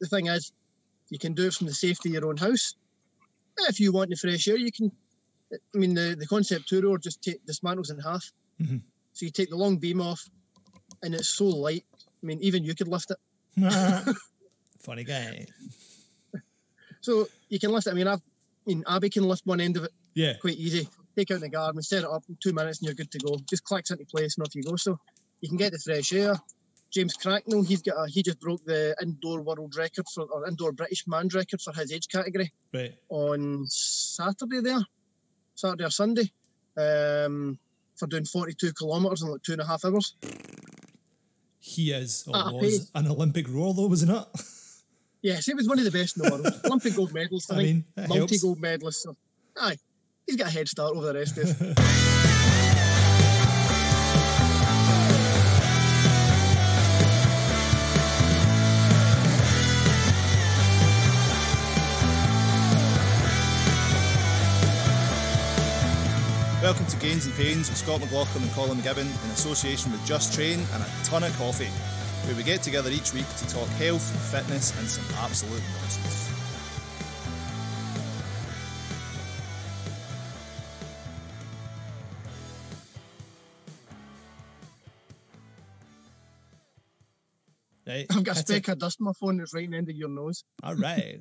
the thing is, you can do it from the safety of your own house. If you want the fresh air, you can. I mean, the, the concept two rower just take dismantles in half. Mhm. So you take the long beam off, and it's so light. I mean, even you could lift it. Funny guy. So you can lift it. I mean, I've, I mean, Abby can lift one end of it Yeah. quite easy. Take out in the garden, set it up in two minutes, and you're good to go. Just clicks into place, and off you go. So you can get the fresh air. James Cracknell, he's got a, he just broke the indoor world record for or indoor British man's record for his age category Right. on Saturday there, Saturday or Sunday, um, for doing 42 kilometres in like two and a half hours. He is or Ah, was an Olympic rower though, wasn't it? Yes, he was one of the best in the world. Olympic gold medalist, I, I mean, multi gold medalist. So, aye, he's got a head start over the rest of us. Welcome to Gains and Pains with Scott McLaughlin and Colin McGibbon in association with Just Train and a ton of coffee, where we get together each week to talk health, fitness, and some absolute nonsense. Right. I've got a that's speck of dust on my phone that's right in the end of your nose. All right.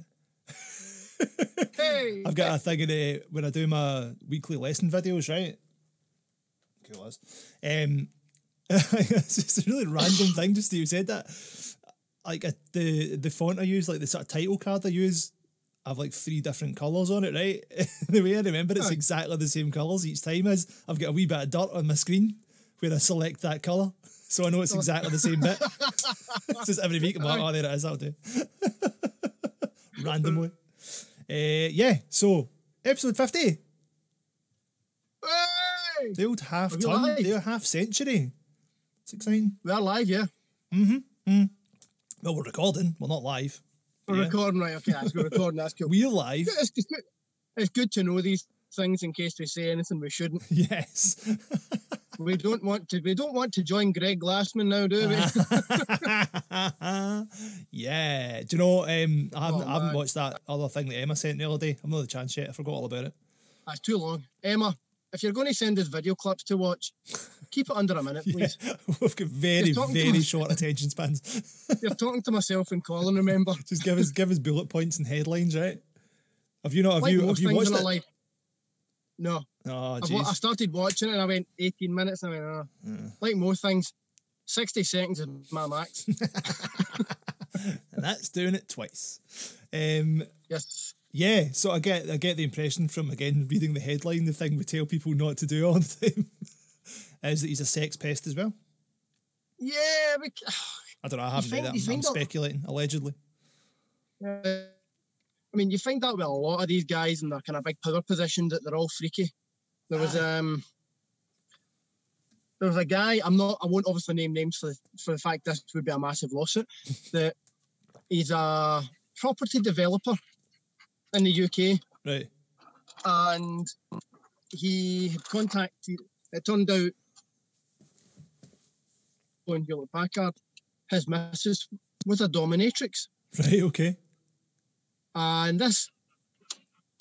Hey! I've got a thing in uh, when I do my weekly lesson videos, right? Cool as. Um, it's just a really random thing. Just that you said that, like uh, the the font I use, like the sort of title card I use, I have like three different colours on it, right? the way I remember it's exactly the same colours each time. Is I've got a wee bit of dirt on my screen where I select that colour, so I know it's exactly the same bit. it's just every week I'm like, oh, there it is. I'll do randomly. Uh, yeah, so episode 50, Hey! the old half Are we turn, live? the old half century. It's exciting. We're live, yeah. Mm-hmm. Mm. Well, we're recording, we're not live. We're Yeah. recording, right? Okay, that's good. Recording, that's cool. We're live, It's, it's good. it's good to know these things in case we say anything we shouldn't. yes. We don't want to. We don't want to join Greg Glassman now, do we? yeah. Do you know, um, I haven't, Oh, I haven't watched that other thing that Emma sent the other day. I've not had a chance yet. I forgot all about it. That's too long. Emma, if you're going to send us video clips to watch, keep it under a minute, Yeah, please. we've got very, You're talking to very short attention spans. You're talking to myself and Colin. Remember, Just give us give us bullet points and headlines, right? Have you not? Have like you have you watched it? No, Oh, I started watching it and I went 18 minutes. And I went, oh. Mm. like most things, 60 seconds is my max. and that's doing it twice. Um, yes. yeah, so I get I get the impression from again reading the headline, the thing we tell people not to do all the time, is that he's a sex pest as well. Yeah, we, I don't know. I haven't read it. I'm, I'm speculating, allegedly. Uh, I mean, you find that with a lot of these guys in their kind of big power positions that they're all freaky. There was um, there was a guy. I'm not. I won't obviously name names for the, for the fact this would be a massive lawsuit. that he's a property developer in the UK, Right. and he had contacted. It turned out on Hewlett Packard, his missus was a dominatrix. Right. Okay. And this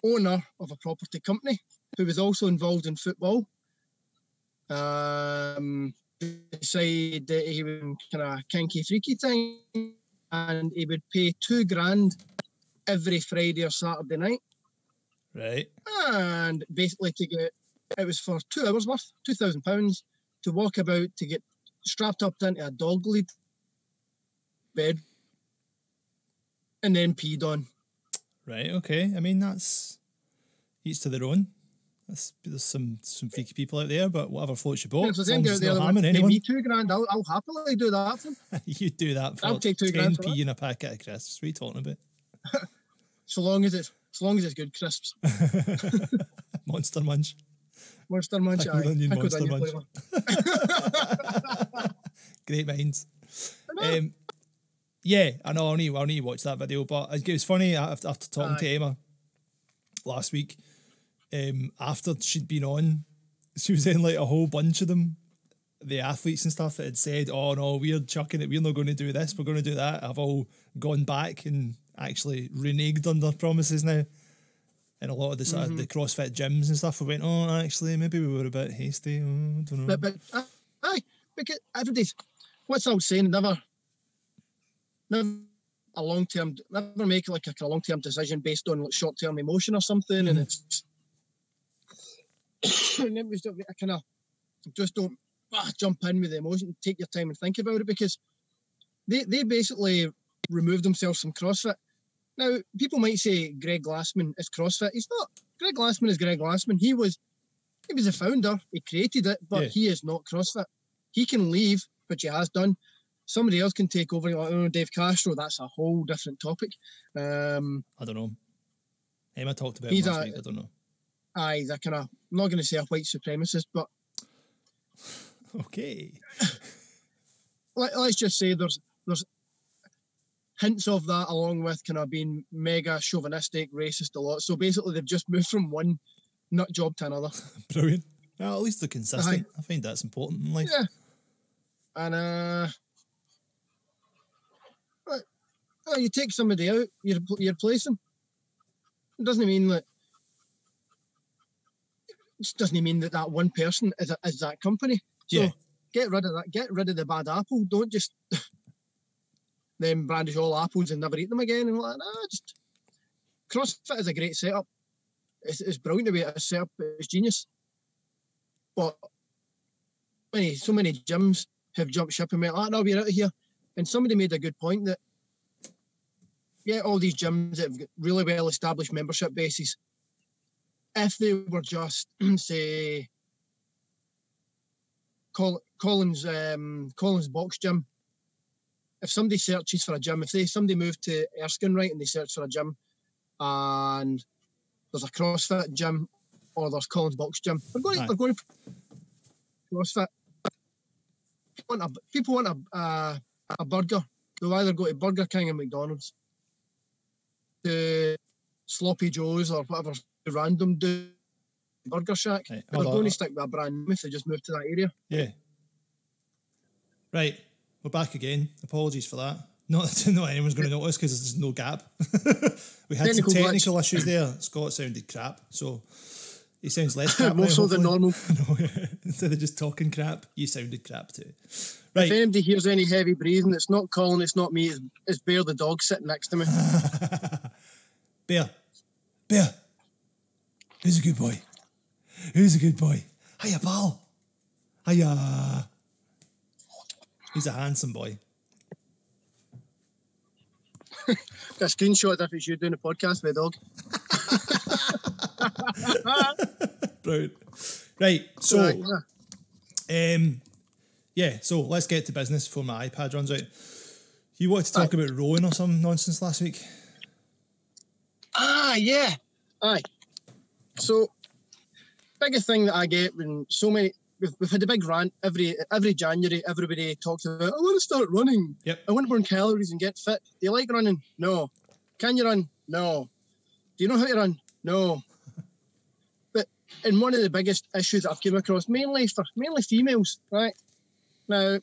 owner of a property company, who was also involved in football, um, decided that he was kind of kinky freaky thing, and he would pay two grand every Friday or Saturday night, Right. and basically to get it was for two hours worth, two thousand pounds, to walk about to get strapped up into a dog lead bed, and then peed on. Right. Okay. I mean, that's each to their own. That's, there's some some freaky people out there, but whatever floats your boat. If there's as long any as out it's there not that harming wants to pay anyone. me two grand, I'll, I'll happily do that you do that for I'll take two 10 grand p in a packet of crisps. What are you talking about? So long as it's so long as it's good crisps. Monster Munch. Monster Munch, Pickled aye. onion Pickled Monster onion Munch. Great minds. Um, yeah, I know. I need, I need to watch that video. But it was funny after, after talking to Emma last week. Um, after she'd been on, she was in like a whole bunch of them the athletes and stuff that had said, "Oh no, we're chucking it. We're not going to do this. We're going to do that," I've all gone back and actually reneged on their promises now. And a lot of the sort of the CrossFit gyms and stuff, we went, "Oh, actually, maybe we were a bit hasty. Oh, I don't know." But, but uh, aye, because everybody's what's I was saying, never, never a long term, never make like a, long term decision based on like short term emotion or something, and Mhm. it's. and then we just, I kind of just don't ah, jump in with the emotion. Take your time and think about it because they they basically removed themselves from CrossFit. Now people might say Greg Glassman is CrossFit. He's not. Greg Glassman is Greg Glassman. He was he was a founder. He created it, but Yeah. he is not CrossFit. He can leave, which he has done. Somebody else can take over. Like, oh, Dave Castro. That's a whole different topic. Um, I don't know. Emma talked about it He's last a- week. I don't know. aye, he's a kind of. I'm not going to say a white supremacist, but Okay. let, let's just say there's there's hints of that along with kind of being mega chauvinistic, racist a lot. So basically, they've just moved from one nut job to another. Brilliant. Well, at least they're consistent. I find that's important in life. Yeah. And uh, right, well, you take somebody out, you you replace them. It doesn't mean that. It doesn't mean that that one person is, a, is that company. So Yeah. get rid of that. Get rid of the bad apple. Don't just then brandish all apples and never eat them again. And like, nah, just CrossFit is a great setup. It's, it's brilliant to be a setup. It's genius. But many, so many gyms have jumped ship and went, ah, no, we're out of here. And somebody made a good point that, yeah, all these gyms that have got really well established membership bases, if they were just, say, Col- Collins um, Collins Box Gym, if somebody searches for a gym, if they somebody moved to Erskine, right, and they search for a gym, and there's a CrossFit gym or there's Collins Box Gym, they're going, Aye. they're going to CrossFit. People want a, people want a, a, a burger. They'll either go to Burger King and McDonald's, to Sloppy Joe's or whatever random do Burger Shack. Right, They're going to stick with a brand if they just moved to that area. Yeah. Right. We're back again. Apologies for that. Not that not anyone's going to notice because there's no gap. we had Technical some glitch. technical issues there. Scott sounded crap, so he sounds less crap. More so than normal. No, Instead of just talking crap, you sounded crap too. Right. If anybody hears any heavy breathing, it's not Colin, it's not me, it's, it's Bear the dog sitting next to me. Bear. Bear. Who's a good boy? Who's a good boy? Hiya, pal. Hiya. He's a handsome boy. a screenshot if it's you doing a podcast with a dog. Brilliant. Right. So, Right, yeah. um, yeah. So let's get to business before my iPad runs out. You wanted to talk about rowing or some nonsense last week. Ah, yeah. Aye. So, biggest thing that I get when so many we've, we've had a big rant every every January. Everybody talks about. I want to start running. Yep. I want to burn calories and get fit. Do you like running? No. Can you run? No. Do you know how to run? No. But and one of the biggest issues that I've come across, mainly for mainly females, right? Now,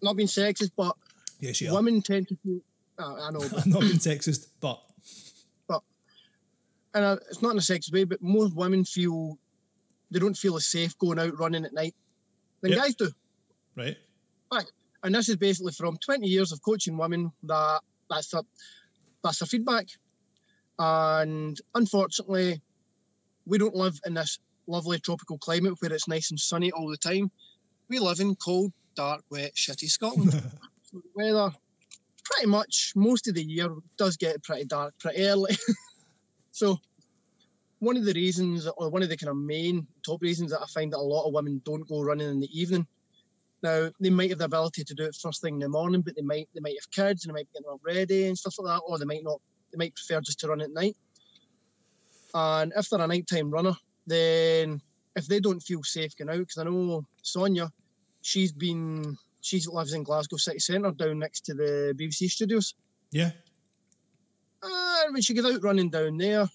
not being sexist, but Yes, you are. women tend to feel. ah, I know, but not being sexist, but and it's not in a sexist way, but most women feel they don't feel as safe going out running at night than Yep. guys do. right. And this is basically from 20 years of coaching women that that's their, that's their feedback. And unfortunately, we don't live in this lovely tropical climate where it's nice and sunny all the time. We live in cold, dark, wet, shitty Scotland. so the weather, pretty much most of the year, does get pretty dark pretty early. so one of the reasons, or one of the kind of main top reasons that I find that a lot of women don't go running in the evening now they might have the ability to do it first thing in the morning, but they might they might have kids and they might be getting up ready and stuff like that, or they might not. They might prefer just to run at night. And if they're a nighttime runner, then if they don't feel safe going out, because I know Sonia, she's been she lives in Glasgow city centre down next to the BBC studios. Yeah. And when she goes out running down there,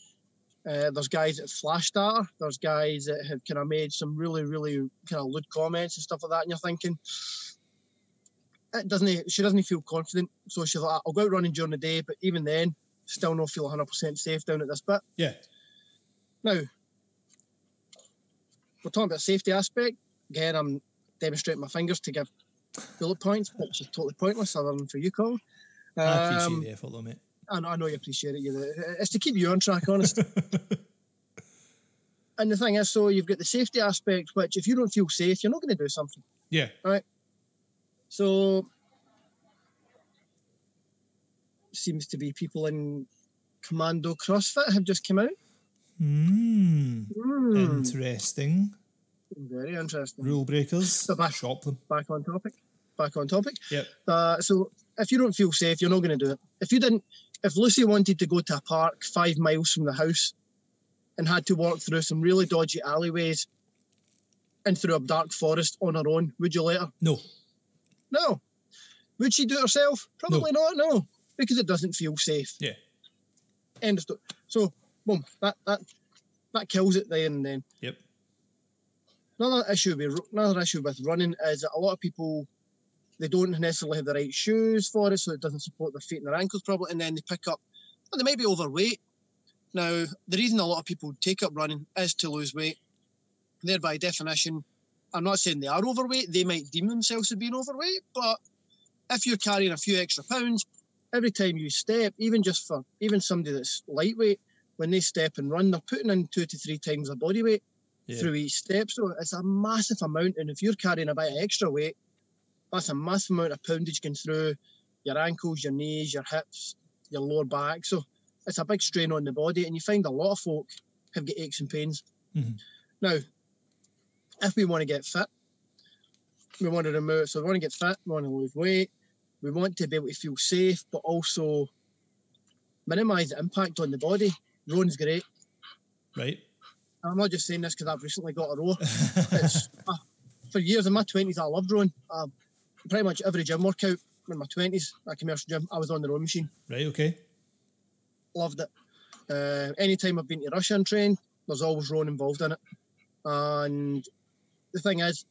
Uh, there's guys that flash starter. There's guys that have kind of made some really, really kind of lewd comments and stuff like that. And you're thinking, it doesn't. She doesn't feel confident, so she's like, "I'll go out running during the day," but even then, still not feel 100% safe down at this bit. Yeah. Now, we're talking about safety aspect. Again, I'm demonstrating my fingers to give bullet points, which is totally pointless other than for you, Colin. I appreciate Um, the effort though, mate. I know, I know you appreciate it. You, it's to keep you on track, honest. and the thing is, so you've got the safety aspect, which if you don't feel safe, you're not going to do something. Yeah. Right. So seems to be people in Commando CrossFit have just come out. Hmm. Hmm, Interesting. very interesting. Rule breakers. So back- Shop them. Back on topic. Back on topic. Yep. Uh, so if you don't feel safe, you're not going to do it. If you didn't, if Lucy wanted to go to a park five miles from the house and had to walk through some really dodgy alleyways and through a dark forest on her own, would you let her? No. No. Would she do it herself? Probably not. No, because it doesn't feel safe. Yeah. End of story. So, boom, that that that kills it there and then. Yep. Another issue with another issue with running is that a lot of people they don't necessarily have the right shoes for it, so it doesn't support their feet and their ankles properly, and then they pick up. Well, they might be overweight. Now, the reason a lot of people take up running is to lose weight. There, by definition, I'm not saying they are overweight. They might deem themselves as being overweight, but if you're carrying a few extra pounds every time you step, even just for even somebody that's lightweight, when they step and run, they're putting in two to three times their body weight Yeah. through each step. So it's a massive amount. And if you're carrying a bit of extra weight, that's a massive amount of poundage going through your ankles, your knees, your hips, your lower back. So it's a big strain on the body. And you find a lot of folk have got aches and pains. Mhm. Now, if we want to get fit, we want to remove, so we want to get fit, we want to lose weight, we want to be able to feel safe, but also minimise the impact on the body. Rowing's great. Right. I'm not just saying this because I've recently got a row. It's, uh, for years in my 20s, I loved rowing. Uh, pretty much every gym workout in my 20s, a commercial gym, I was on the rowing machine. right. Okay. Loved it. Uh, anytime I've been to Russia and trained, there's always rowing involved in it. And the thing is,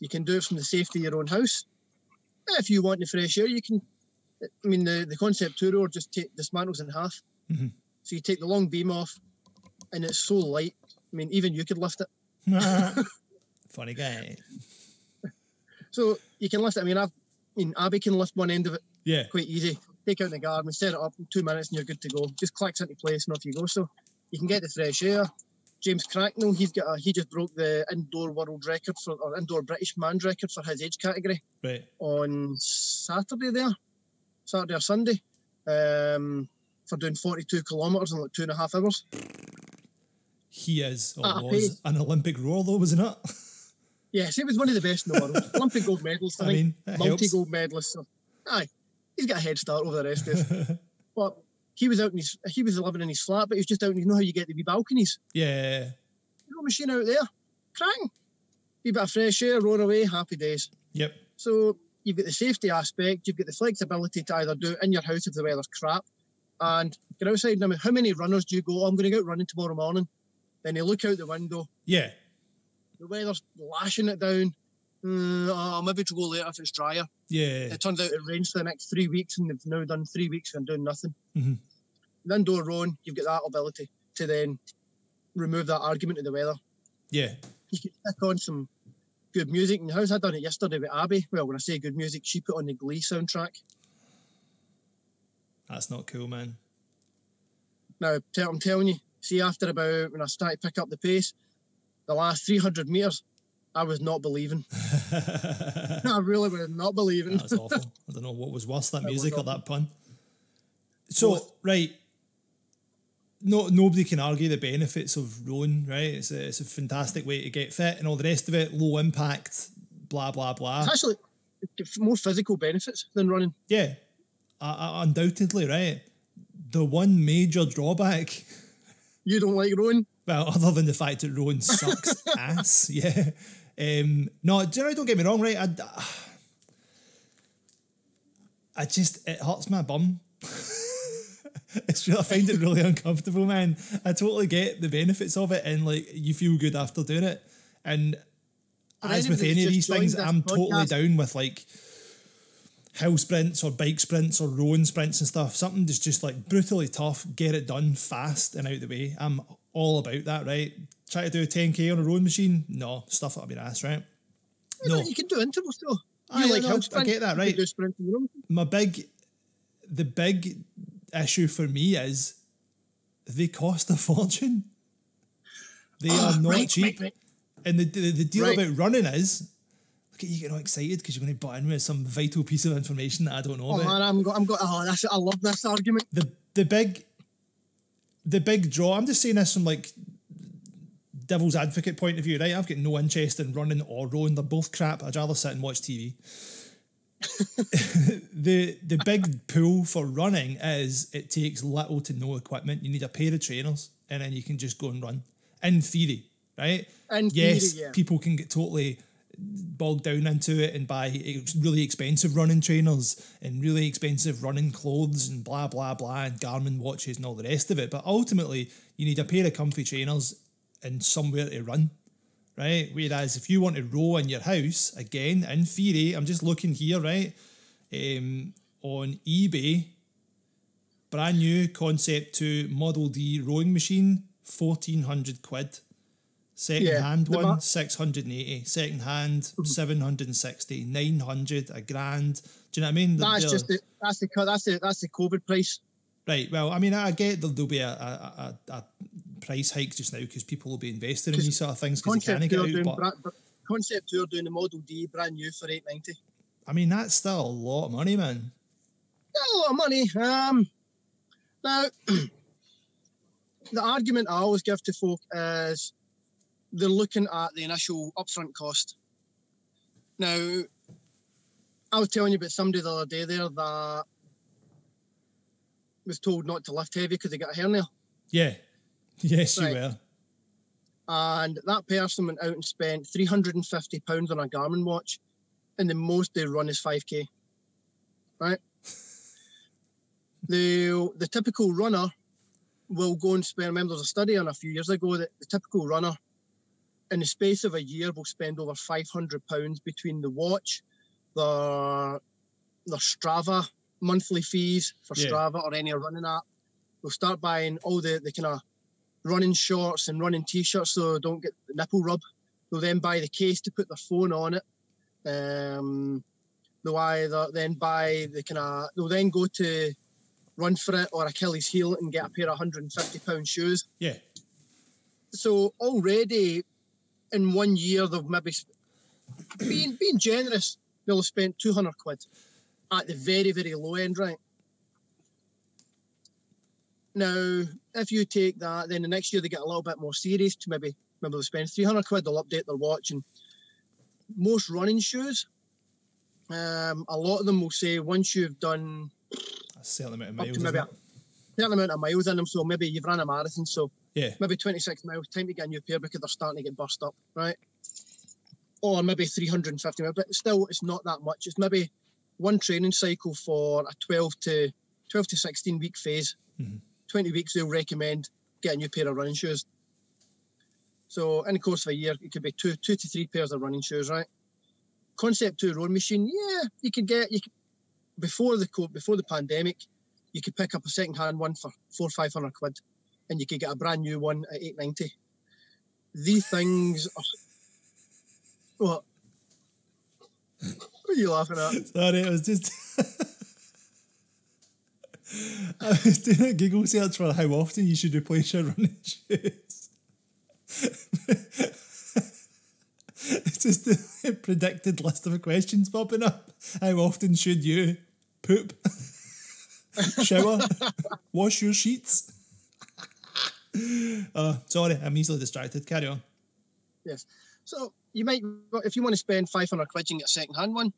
you can do it from the safety of your own house. If you want the fresh air, you can. I mean, the, the concept two rower just take, dismantles in half. Mhm. So you take the long beam off, and it's so light. I mean, even you could lift it. Funny guy. So you can lift it. I mean, I've, I mean, Abby can lift one end of it Yeah. quite easy. Take out the guard, garden, set it up in two minutes, and you're good to go. Just clicks into place, and off you go. So you can get the fresh air. James Cracknell, he's got a, he just broke the indoor world record for or indoor British man's record for his age category Right. on Saturday there, Saturday or Sunday, um, for doing 42 kilometres in like two and a half hours. He is or Ah, was an Olympic rower though, wasn't it? Yes, it was one of the best in the world. Olympic gold medalist, I, I mean, multi gold medalist. So, aye, he's got a head start over the rest of us. but he was out in his, he was living in his flat, but he was just out. in- You know how you get the wee balconies? yeah. No machine out there, crying. Wee bit of fresh air, rowing away, happy days. Yep. So you've got the safety aspect, you've got the flexibility to either do it in your house if the weather's crap, and get outside. I mean, how many runners do you go? "Oh, I'm going to go out running tomorrow morning. Then they look out the window, Yeah. The weather's lashing it down. Mm, oh, maybe to go later if it's drier. Yeah. It turns out it rains for the next three weeks, and they've now done three weeks and doing nothing. Mhm. The indoor rowing, you've got that ability to then remove that argument of the weather. Yeah. You can stick on some good music the house. I done it yesterday with Abby. Well, when I say good music, she put on the Glee soundtrack. That's not cool, man. Now, tell, I'm telling you, see, after about when I started to pick up the pace, the last 300 metres, I was not believing. I really was not believing. That's awful. I don't know what was worse, that music or that pun. So, Both. right. No, nobody can argue the benefits of rowing, right? It's a, it's a fantastic way to get fit and all the rest of it, low impact, blah, blah, blah. It's actually more physical benefits than running. Yeah, uh, uh, undoubtedly, right? The one major drawback, You don't like rowing? Well, other than the fact that Rowan sucks ass, yeah. Um, no, do you know, don't get me wrong, right? I, I just, it hurts my bum. it's real, I find it really uncomfortable, man. I totally get the benefits of it, and like you feel good after doing it. And For as with any of these things, I'm this totally down with like hill sprints or bike sprints or rowing sprints and stuff. Something that's just like brutally tough, get it done fast and out the way. I'm all about that, right? Try to do a 10k on a rowing machine? No, stuff up your ass, right? No, You can do intervals still. You I like know, I get that, right. can do sprint in your own. my big, the big issue for me is they cost a fortune. They Ah, are not right, cheap. right, right. And the, the, the deal about running is, look at you getting all excited because you're going to butt in with some vital piece of information that I don't know Oh about. man, I'm I'm oh, that's I love this argument. The the big, the big draw. I'm just saying this from like devil's advocate point of view, right? I've got no interest in running or rowing. They're both crap. I'd rather sit and watch TV. the the big pull for running is it takes little to no equipment. You need a pair of trainers, and then you can just go and run. In theory, right? In yes, theory, yeah. people can get totally bogged down into it and buy really expensive running trainers and really expensive running clothes and blah blah blah and Garmin watches and all the rest of it. But ultimately, you need a pair of comfy trainers and somewhere to run, right? Whereas if you want to row in your house, again, in theory, I'm just looking here, right, um, on eBay, brand new Concept Two Model D rowing machine, fourteen hundred quid. Second Yeah, hand one, ma- Mm-hmm. 680. Second hand, 760. 900, a grand. Do you know what I mean? That's They're- just the that's the that's the that's the COVID price. Right. Well, I mean, I get that there'll be a, a, a, a price hike just now because people will be investing in these sort of things because they can't get out. doing But bra- Concept two are doing the Model D brand new for eight ninety. I mean, that's still a lot of money, man. a lot of money. Um, now, the argument I always give to folk is they're looking at the initial upfront cost. Now, I was telling you about somebody the other day there that was told not to lift heavy because they got a hernia. Yeah. Yes, Right. you were. And that person went out and spent £350 on a Garmin watch, and the most they run is 5k. Right? the the typical runner will go and spend. Remember, there's a study on a few years ago that the typical runner, in the space of a year, will spend over £500 between the watch, the the Strava monthly fees for Yeah. Strava or any running app. They'll start buying all the, the kind of running shorts and running t-shirts so they don't get the nipple rub. They'll then buy the case to put their phone on it. Um, they'll either then buy the kind of they'll then go to run for it or Achilles heel and get a pair of 150 pound shoes. Yeah. So already in one year they've maybe being being generous, they'll have spent 200 quid at the very very low end, right? Now, if you take that, then the next year they get a little bit more serious to maybe maybe they'll spend 300 quid, they'll update their watch. And most running shoes, um, a lot of them will say once you've done A certain amount of up miles. to maybe a certain amount of miles in them, so maybe you've run a marathon, so Yeah. maybe 26 miles, time to get a new pair because they're starting to get burst up, right? Or maybe 350 miles, but still, it's not that much. It's maybe one training cycle for a 12 to 12 to 16 week phase. Mhm. 20 weeks, they'll recommend get a new pair of running shoes. So in the course of a year, it could be two, two to three pairs of running shoes, right? Concept two road machine, yeah, you could get you could, before the before the pandemic, you could pick up a second hand one for four five hundred quid, and you could get a brand new one at eight ninety. These things are what? What are you laughing at? Sorry, it was just. I was doing a Google search for how often you should replace your running shoes. it's just a predicted list of questions popping up. How often should you poop, shower, wash your sheets? Uh, sorry, I'm easily distracted. Carry on. Yes. So you might, if you want to spend five hundred quid, you can get a second hand one.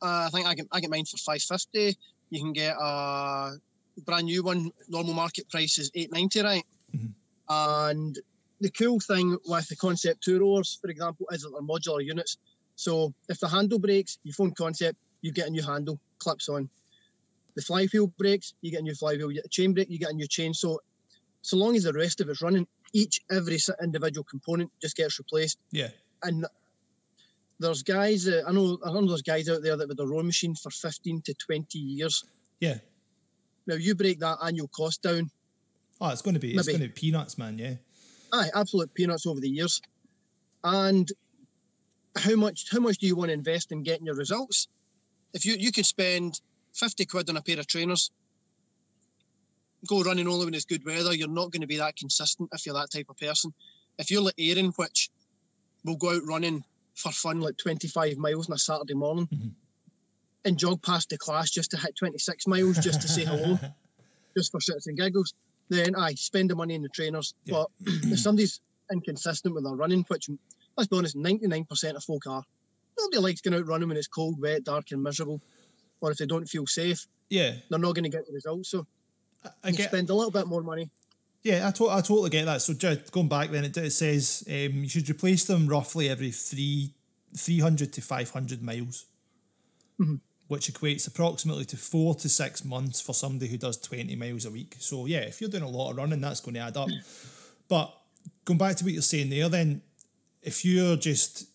Uh, I think I get I get mine for five fifty. You can get a brand new one. Normal market price is eight ninety, right? Mhm. And the cool thing with the Concept Two rowers, for example, is that they're modular units. So if the handle breaks, you phone Concept, you get a new handle, clips on. The flywheel breaks, you get a new flywheel. You get a chain break, you get a new chain. So, so long as the rest of it's running, each every individual component just gets replaced. Yeah. And there's guys, uh, I know, I know there's guys out there that with a rowing machine for 15 to 20 years. Yeah. Now you break that annual cost down, Oh, it's going to be it's going to be peanuts, man. Yeah. aye, absolute peanuts over the years. And how much how much do you want to invest in getting your results? If you you could spend 50 quid on a pair of trainers, go running only when it's good weather, you're not going to be that consistent if you're that type of person. If you're like Aaron, which will go out running for fun like 25 miles on a Saturday morning Mhm. and jog past the class just to hit 26 miles just to say hello, just for shits and giggles, then I spend the money in the trainers. Yeah. But if somebody's inconsistent with their running, which let's be honest, 99% of folk are, nobody likes going out running when it's cold, wet, dark, and miserable. Or if they don't feel safe, yeah. they're not going to get the results. So I, I you get. spend a little bit more money. Yeah, I, to- I totally get that. So just going back, then it, it says um, you should replace them roughly every three, three hundred to five hundred miles, Mhm. which equates approximately to four to six months for somebody who does twenty miles a week. So yeah, if you're doing a lot of running, that's going to add up. But going back to what you're saying there, then if you're just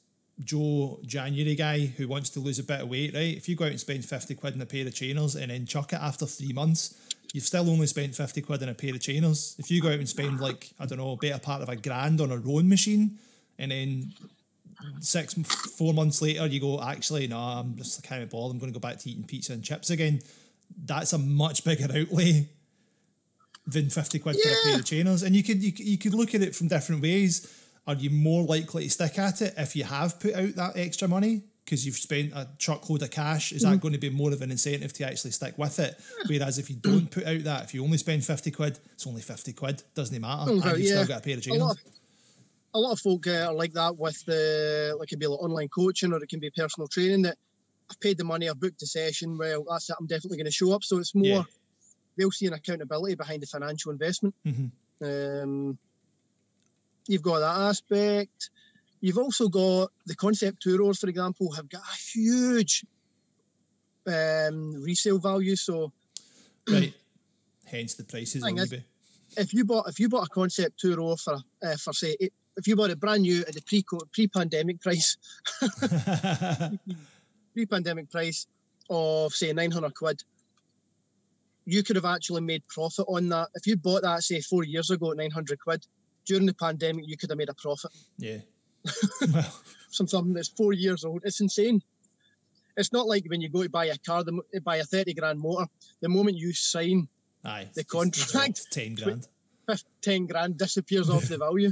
Joe January guy who wants to lose a bit of weight, right? If you go out and spend fifty quid in a pair of trainers and then chuck it after three months, you've still only spent 50 quid on a pair of trainers. If you go out and spend like, I don't know, a better part of a grand on a rowing machine and then six, four months later you go, actually, no, I'm just kind of bored. I'm going to go back to eating pizza and chips again. That's a much bigger outlay than 50 quid for a pair of trainers. And you could, you, could- you could look at it from different ways. Are you more likely to stick at it if you have put out that extra money? Because you've spent a truckload of cash, is that going to be more of an incentive to actually stick with it? Whereas if you don't put out that, if you only spend 50 quid, it's only 50 quid, doesn't matter. Oh, and you've yeah. still got a pair of A lot, of, a lot of folk uh, are like that with the like it can be like online coaching or it can be personal training that I've paid the money, I've booked the session. Well, that's it. I'm definitely going to show up. So it's more Yeah. they'll see an accountability behind the financial investment. Mhm. Um, you've got that aspect. You've also got the concept two rowers, for example, have got a huge um, resale value. So Right. Hence the prices is- if you bought if you bought a concept two rower for uh, for say eight- if you bought it brand new at the pre pre pandemic price pre pandemic price of say nine hundred quid, you could have actually made profit on that. If you bought that say four years ago at nine hundred quid, during the pandemic you could have made a profit. yeah. Well, from something that's four years old. It's insane. It's not like when you go to buy a car, the, buy a 30 grand motor, the moment you sign, aye. The contract- 10 grand. fif- 10 grand disappears off the value.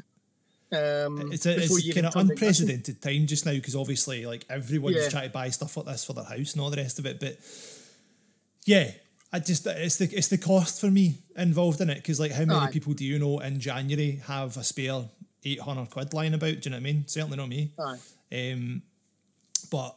Um, It's, a, it's kind of unprecedented time just now because obviously like everyone's Yeah. trying to buy stuff like this for their house and all the rest of it. But yeah, I just it's the it's the cost for me involved in it because like how many Aye. people do you know in January have a spare eight hundred quid lying about? Do you know what I mean? Certainly not me. Aye. Um, but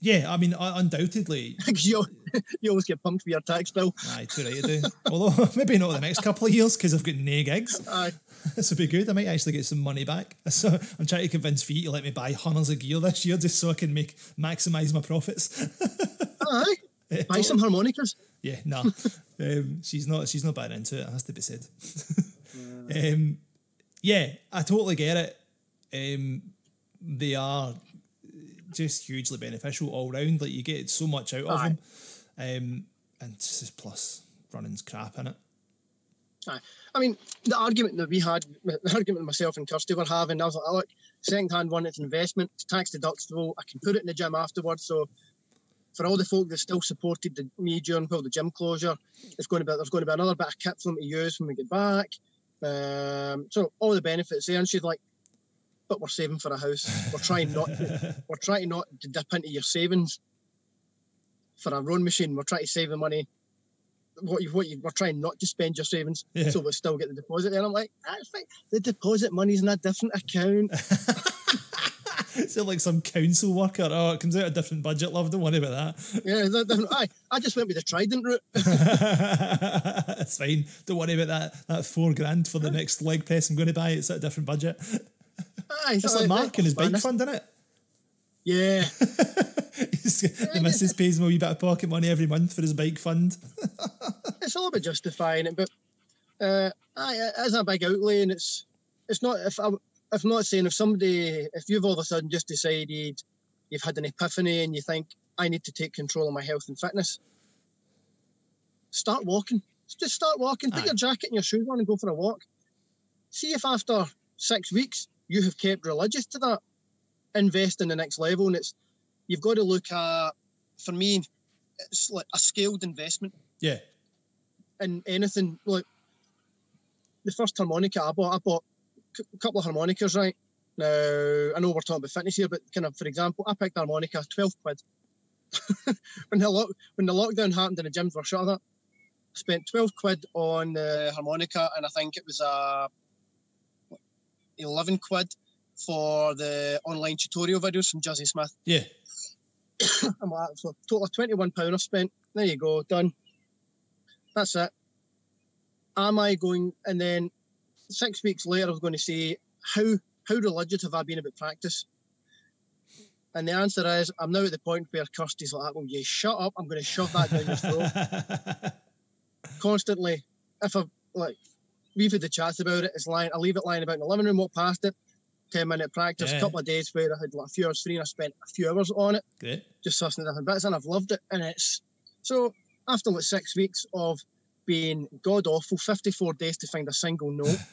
yeah, I mean un- undoubtedly, you, you always get pumped for your tax bill. aye, too right to do. Although maybe not the next couple of years because I've got no gigs. Aye. This would be good. I might actually get some money back. So I'm trying to convince Fee to let me buy hundreds of gear this year just so I can make maximise my profits. Aye. Buy some harmonicas. yeah, no. um, she's not she's not bad into it, it has to be said. um, yeah, I totally get it. Um, they are just hugely beneficial all round. Like you get so much out of them. Um, and just plus running's crap in it. Aye. I mean, the argument that we had, the argument myself and Kirsty were having, I was like, oh, look, second hand one, it's an investment, it's tax deductible, I can put it in the gym afterwards. So for all the folk that still supported the, me during well, the gym closure, it's going to be there's going to be another bit of kit for them to use when we get back. Um, so all the benefits there, and she's like, but we're saving for a house. We're trying not, we're trying not to dip into your savings for a rowing machine. We're trying to save the money. What you, what you, we're trying not to spend your savings, Yeah. so we still get the deposit. And I'm like, that's fine. The deposit money's in a different account. Is it like some council worker? Oh, it comes out a different budget, love. Don't worry about that. yeah, it's a different. Aye, I just went with the Trident route. it's fine. Don't worry about that. That four grand for the next leg press I'm going to buy. It's at a different budget. Aye, It's like Mark and his bike fund, isn't it? Yeah, the missus pays him a wee bit of pocket money every month for his bike fund. it's all about justifying it, but uh, aye, it is a big outlay, and it's it's not if I if I'm not saying if somebody if you've all of a sudden just decided you've had an epiphany and you think I need to take control of my health and fitness, start walking. Just start walking. Put Aye. your jacket and your shoes on and go for a walk. See if after six weeks you have kept religious to that. Invest in the next level, and it's you've got to look at. For me, it's like a scaled investment Yeah. And anything. Like the first harmonica I bought, I bought a couple of harmonicas, right? Now I know we're talking about fitness here, but kind of for example, I picked a harmonica, twelve quid. when the lock when the lockdown happened and the gyms were shut, I spent twelve quid on the harmonica, and I think it was a eleven quid for the online tutorial videos from Jazzy Smith. Yeah. I'm like, so total of twenty one pound I've spent. There you go, done. That's it. Am I going? And then six weeks later, I was going to say, how how religious have I been about practice? And the answer is, I'm now at the point where Kirsty's like, "Well, you shut up! I'm going to shove that down your throat." Constantly, if I like, we've had the chats about it. It's lying. I leave it lying about in the living room, walk past it. Ten minute practice. Yeah. A couple of days where I had like a few hours free, and I spent a few hours on it Great. just sussing different bits, and I've loved it. And it's so after like six weeks of being god awful, 54 days to find a single note.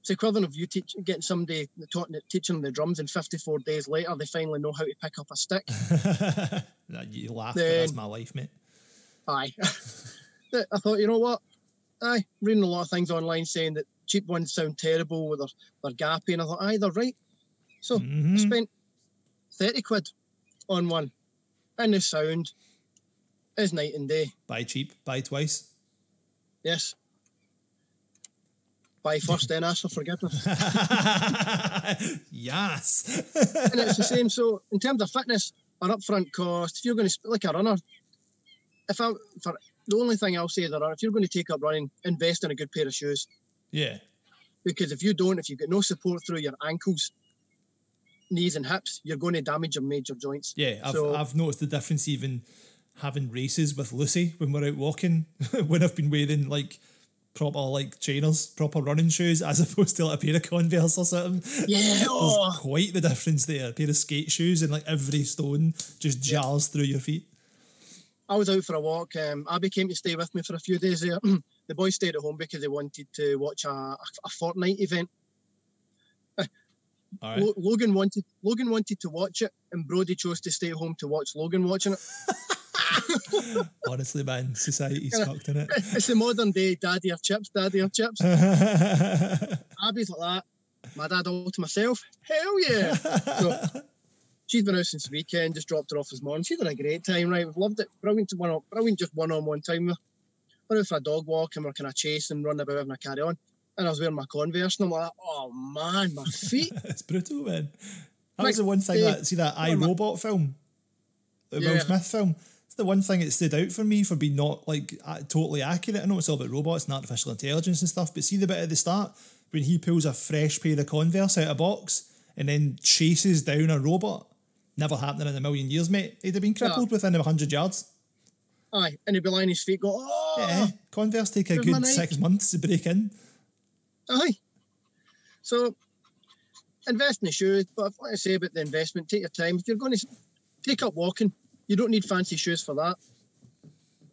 It's the equivalent of you teach, getting somebody taught, teaching them the drums, and 54 days later they finally know how to pick up a stick. You laugh, but that's my life, mate. Aye. I thought, you know what? Aye, reading a lot of things online saying that cheap ones sound terrible, or they're, they're gappy, and I thought, aye, they're right. So I Mhm. spent 30 quid on one, and the sound is night and day. Buy cheap, buy twice. Yes. Buy first, then ask for forgiveness. yes. and it's the same. So, in terms of fitness, an upfront cost, if you're going to, like a runner, if I, for the only thing I'll say is, if you're going to take up running, invest in a good pair of shoes. yeah. Because if you don't, if you've got no support through your ankles, knees, and hips, you're going to damage your major joints. Yeah. I've, So- I've noticed the difference even having races with Lucy when we're out walking, when I've been wearing like proper like trainers, proper running shoes, as opposed to like a pair of Converse or something. Yeah. There's Oh, quite the difference there. A pair of skate shoes and like every stone just jars through your feet. I was out for a walk. Um, Abby came to stay with me for a few days there. the boys stayed at home because they wanted to watch a, a, a Fortnite event. Right. Lo- Logan wanted Logan wanted to watch it, and Brody chose to stay at home to watch Logan watching it. Honestly, man, society's fucked in it. It's the modern day daddy of chips, daddy of chips. Abby's like that. My dad all to myself. Hell yeah! so she's been out since the weekend. Just dropped her off this morning. She's had a great time. Right, we've loved it. Brilliant to one on, brilliant just one on one time. with her. Went out for a dog walk and we're kind of chasing, running about, having a carry on. And I was wearing my Converse, and I'm like, oh man, my feet. it's brutal, man. That was the one thing that see that I Robot film, the Will Smith film. It's the one thing that stood out for me for being not like totally accurate. I know it's all about robots and artificial intelligence and stuff, but see the bit at the start when he pulls a fresh pair of Converse out of a box and then chases down a robot. Never happening in a million years, mate. He'd have been crippled oh. within a hundred yards. Aye, and he'd be lying his feet, go, oh, Yeah, Converse take a good six months to break in. Aye. So invest in the shoes, but like I say about the investment, take your time. If you're going to take up walking, you don't need fancy shoes for that.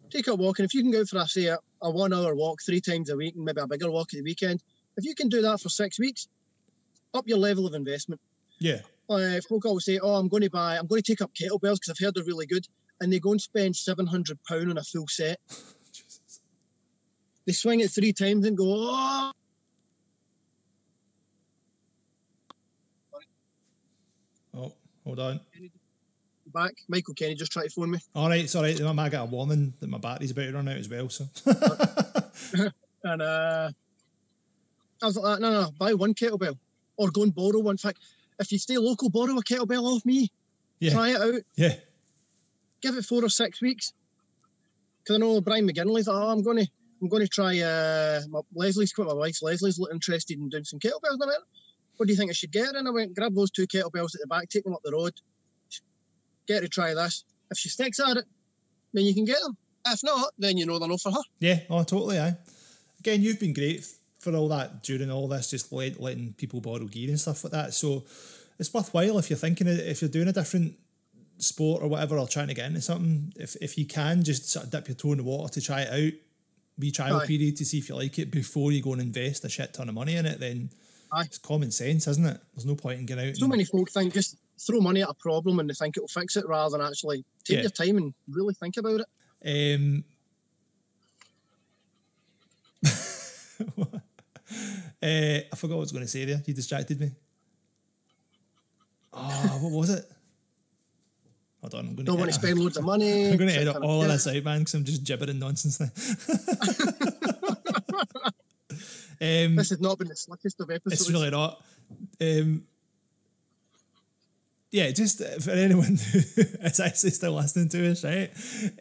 Take up walking. If you can go for a say a, a one hour walk three times a week and maybe a bigger walk at the weekend, if you can do that for six weeks, up your level of investment. Yeah, Uh, folk always say, "Oh, I'm going to buy, I'm going to take up kettlebells because I've heard they're really good," and they go and spend seven hundred pound on a full set. Jesus. They swing it three times and go, "Oh, Oh, hold on. Back." Michael Kenny just tried to phone me. All right, it's all right. I got a warning that my battery's about to run out as well. So And uh, I was like, no, no, buy one kettlebell or go and borrow one. In fact, if you stay local, borrow a kettlebell off me. yeah, Try it out. yeah. Give it four or six weeks. Because I know Brian McGinley's like, oh, I'm going to I'm going to try uh, my, Leslie's quite my wife's Leslie's interested in doing some kettlebells. And I went, what do you think I should get? And I went, grab those two kettlebells at the back, take them up the road, get to try this. If she sticks at it, then you can get them. If not, then you know they're not for her. Yeah, oh, totally. Aye. Again, you've been great for all that during all this, just let, letting people borrow gear and stuff like that. So it's worthwhile if you're thinking if you're doing a different sport or whatever, or trying to get into something. If if you can, just sort of dip your toe in the water to try it out, be trial Aye. period to see if you like it before you go and invest a shit ton of money in it. Then Aye. it's common sense, isn't it? There's no point in getting out. So many folk think just throw money at a problem and they think it'll fix it rather than actually take Yeah. your time and really think about it. Um, uh, I forgot what I was going to say there. You distracted me. Oh, what was it? Hold on, I'm going Don't want to to. spend loads of money. I'm going to edit all of this out, man, because I'm just gibbering nonsense now. um, This has not been the slickest of episodes. it's really not. Um, yeah, just uh, for anyone who is actually still listening to us, right?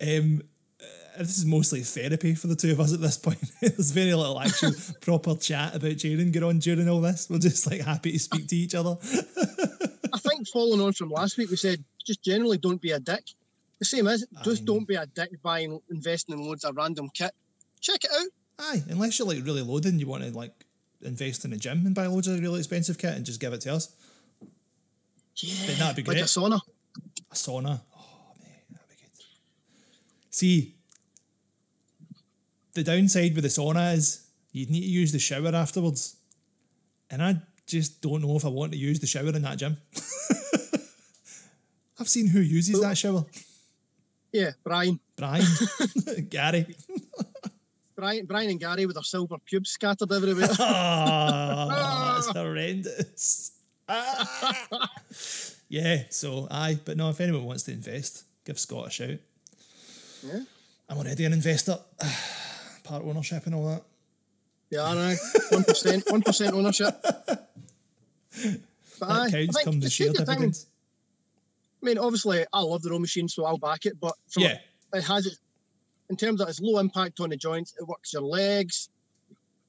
Um, uh, this is mostly therapy for the two of us at this point. There's very little actual proper chat about Jaren going on during all this. We're just like happy to speak to each other. I think following on from last week, we said just generally don't be a dick. The same as just don't be a dick buying, investing in loads of random kit. Check it out. Aye, unless you're like really loaded and you want to like invest in a gym and buy loads of really expensive kit and just give it to us. Yeah, Then that'd be like a sauna. A sauna. Oh, mate, that'd be good. See, the downside with the sauna is you'd need to use the shower afterwards. And I just don't know if I want to use the shower in that gym. I've seen who uses that shower. Yeah, Brian, Brian, Gary. Brian, Brian and Gary with their silver pubes scattered everywhere. Ah, oh, it's horrendous. Ah. yeah, so aye, but no, if anyone wants to invest, give Scott a shout. yeah, I'm already an investor. Part ownership and all that. yeah, I know. One percent, one percent ownership. But aye, I think the share take your dividends. I mean, obviously, I love the row machine, so I'll back it. But from Yeah, it has it in terms of its low impact on the joints. It works your legs,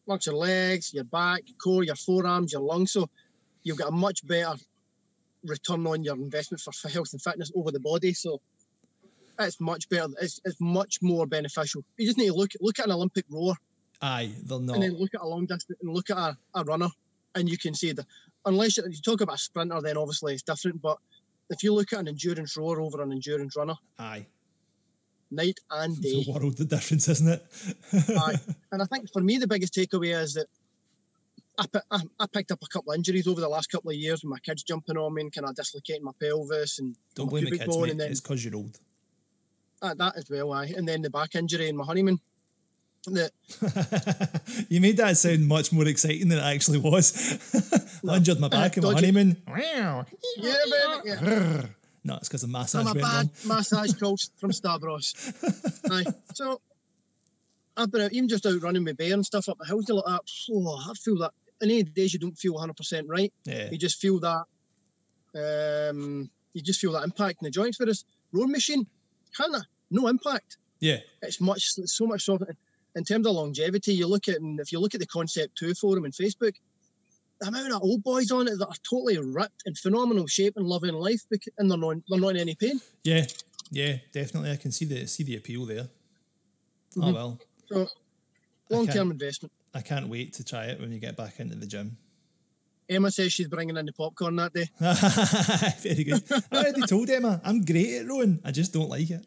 works your legs, your back, your core, your forearms, your lungs. So you've got a much better return on your investment for, for health and fitness over the body. So it's much better. It's, it's much more beneficial. You just need to look look at an Olympic rower aye, they're not. and then look at a long distance and look at a, a runner, and you can see the unless you, you talk about a sprinter, then obviously it's different. But if you look at an endurance rower over an endurance runner, Aye, night and day. the world the difference, isn't it? Aye. And I think for me, the biggest takeaway is that I, I, I picked up a couple of injuries over the last couple of years with my kids jumping on me and kind of dislocating my pelvis and Don't blame the kids, bone mate. and then It's because you're old. uh, that as well. Aye. And then the back injury in my honeymoon. That you made that sound much more exciting than it actually was. I injured my back in my dodgy. honeymoon. yeah, baby, yeah. No, it's because the massage I'm a bad wrong. massage coach from Stavros. Aye. So I've been out, even just out running with bear and stuff up the hills like that. Oh, I feel that. Any days you don't feel 100% right, Yeah, you just feel that. Um, you just feel that impact in the joints. Whereas rowing machine, kind of no impact. yeah, It's much, it's so much softer. In terms of longevity, you look at, and if you look at the Concept Two forum and Facebook, the amount of old boys on it that are totally ripped in phenomenal shape and loving life, and they're not, they're not in any pain. yeah, yeah. Definitely, I can see the see the appeal there. Oh Mhm. well, So long term investment. I can't wait to try it when you get back into the gym. Emma says she's bringing in the popcorn that day. Very good. I already told Emma I'm great at rowing. I just don't like it.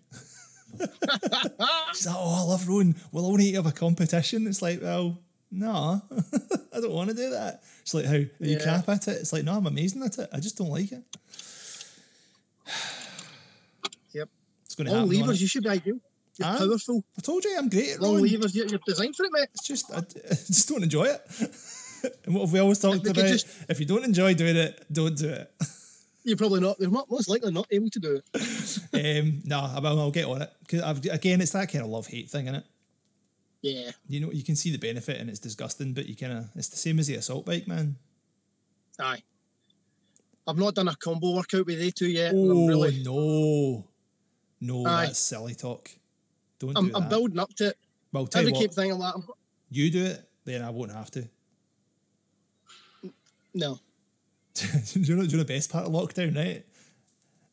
She's like, oh, I love rowing. Well, I want to have a competition. It's like, well, no, I don't want to do that. It's like, how are you Yeah. crap at it? It's like, no, I'm amazing at it. I just don't like it. Yep. It's going to Long happen. levers, Levers. you should be ideal. You're Aye. powerful. I told you I'm great at rowing. levers, you're, you're designed for it, mate. It's just, I, I just don't enjoy it. and what have we always talked about? just- if you don't enjoy doing it, don't do it. You're probably not. You're most likely not able to do it. um, no, I will. I'll get on it because again, it's that kind of love hate thing, isn't it? Yeah. You know, you can see the benefit and it's disgusting, but you kind of it's the same as the assault bike, man. Aye. I've not done a combo workout with they two yet. Oh really, no, no, Aye. that's silly talk. Don't I'm, do I'm building up to it. well, tell Every you keep thinking that. you do it, then I won't have to. No. do, you know, do you know the best part of lockdown, right?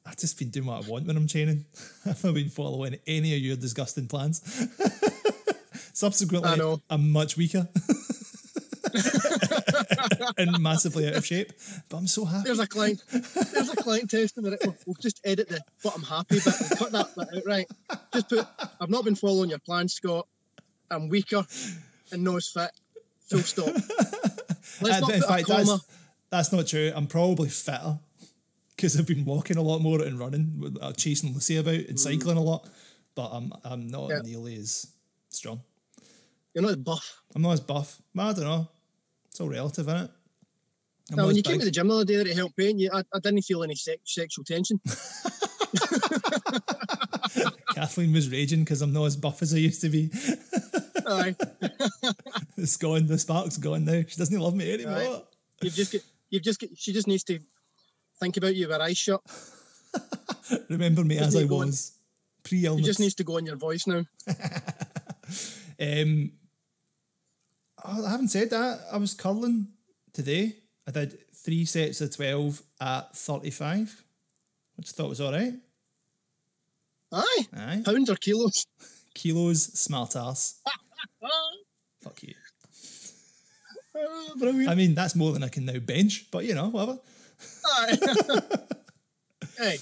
I've just been doing what I want when I'm training. I've not been following any of your disgusting plans. Subsequently, I know. I'm much weaker and massively out of shape. But I'm so happy. There's a client. There's a client testimony. We'll, we'll just edit the but I'm happy bit and cut that bit out. Right. Just put I've not been following your plan, Scott. I'm weaker and not as fit. Full stop. Let's And not in fact, that's, that's not true. I'm probably fitter because I've been walking a lot more and running, uh, chasing Lucy about and cycling a lot. But I'm I'm not Yeah. nearly as strong. You're not as buff. I'm not as buff. I don't know. It's all relative, isn't it? I'm Now, when you came to the gym the other day that it helped pain, you, I, I didn't feel any sex, sexual tension. Kathleen was raging because I'm not as buff as I used to be. Aye. It's gone. The spark's gone now. She doesn't love me anymore. You've just got, you've just got, she just needs to think about you with her eyes shut. Remember me Just as I to go on- was She just needs to go on your voice now. Um, I haven't said that. I was curling today. I did three sets of 12 at 35, which I thought was all right. Aye. Aye. Pounds or kilos? Kilos, smart ass. Fuck you. Oh, brilliant. I mean, that's more than I can now bench, but you know, whatever. Aye. hey.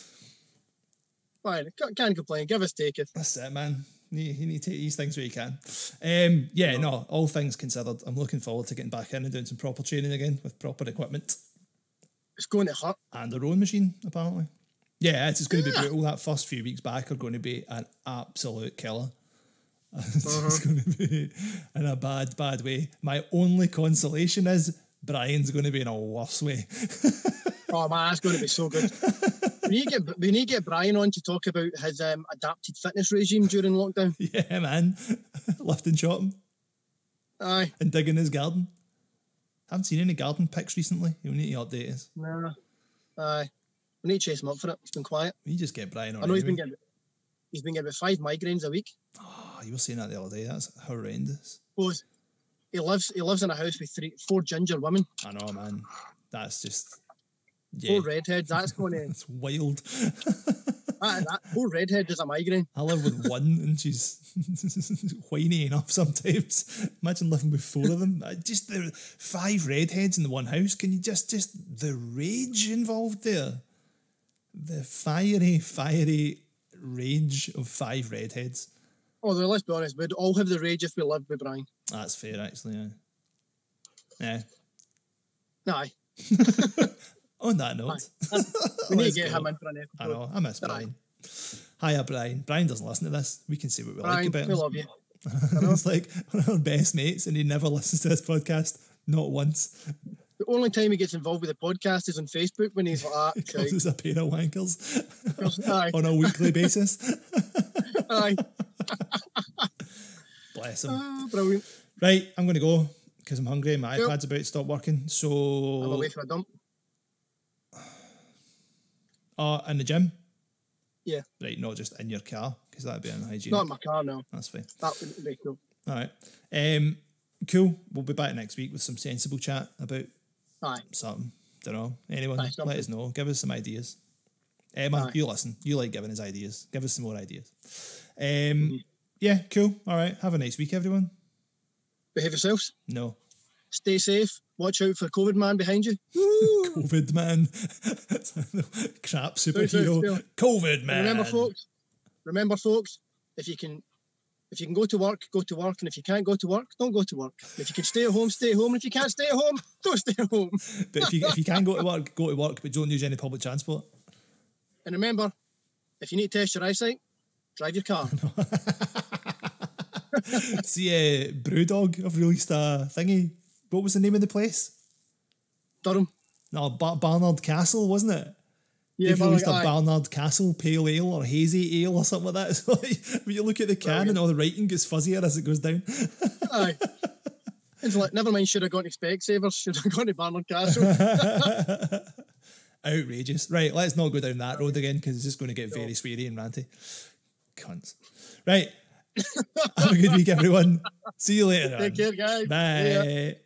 Fine. Can't complain. Give us take it. That's it, man. You, you need to take these things where you can. Um, yeah, no, all things considered, I'm looking forward to getting back in and doing some proper training again with proper equipment It's going to hurt. and a rowing machine, apparently. Yeah, it's, it's going to be brutal. That first few weeks back are going to be an absolute killer. it's Uh-huh. going to be in a bad, bad way. My only consolation is Brian's going to be in a worse way. Oh man, that's going to be so good. We need to get we need to get Brian on to talk about his um, adapted fitness regime during lockdown. yeah, man. Lifting chopping Aye. and digging his garden. Haven't seen any garden pics recently. You'll need to update us. Nah. Aye. We need to chase him up for it. It's been quiet. We just get Brian on. I know he's been getting he's been getting about five migraines a week. Oh, you were saying that the other day. That's horrendous. Both he lives he lives in a house with three four ginger women, I know, man. That's just yeah. four redheads. That's going to It's wild. that, that poor redhead does a migraine. I live with one, and she's whiny enough sometimes. Imagine living with four of them. Just the five redheads in the one house. Can you just just the rage involved there? The fiery, fiery rage of five redheads. Oh, Although let's be honest, we'd all have the rage if we lived with Brian. That's fair, actually. Yeah. yeah. Aye. On that note, We need to get go. him in for an episode. I know I miss. Brian. Hiya, Brian. Brian doesn't listen to this. We can see what we like Brian, about we him. love you. it's like one of our best mates, and he never listens to this podcast, not once. The only time he gets involved with the podcast is on Facebook when he's like, ah, calls us a pair of wankers on a weekly basis. aye. Bless him. Ah, brilliant. Right, I'm going to go because I'm hungry. My Yep. iPad's about to stop working. So I'm away for a dump. Uh, in the gym. Yeah. Right, not just in your car because that'd be unhygienic. Not in my car now. That's fine. That wouldn't be cool. All right. Um, cool. We'll be back next week with some sensible chat about Aye. something. Don't know. Anyone, Aye, let us know. Give us some ideas. Emma, Aye. you listen. You like giving us ideas. Give us some more ideas. Um, Mm-hmm. yeah, cool. All right. Have a nice week, everyone. Behave yourselves. No. Stay safe. Watch out for COVID man behind you. COVID man. Crap superhero. still. COVID And man. remember, folks. Remember, folks. If you can, if you can go to work, go to work, and if you can't go to work, don't go to work. If you can stay at home, stay at home. And if you can't stay at home, don't stay at home. But if you if you can go to work, go to work, but don't use any public transport. And remember, if you need to test your eyesight, drive your car. See, uh, Brewdog have released a thingy. What was the name of the place? Durham. No, Bar- Barnard Castle, wasn't it? Yeah, They've released like, a. Barnard Castle Pale Ale or Hazy Ale or something like that. It's like when you look at the can and all the writing gets fuzzier as it goes down. Aye. It's like, never mind, should have gone to Specsavers, should have gone to Barnard Castle. Outrageous. Right, let's not go down that road again because it's just going to get very sweary and ranty. Cunts. Right. Have a good week, everyone. See you later. Take on. care, guys. Bye.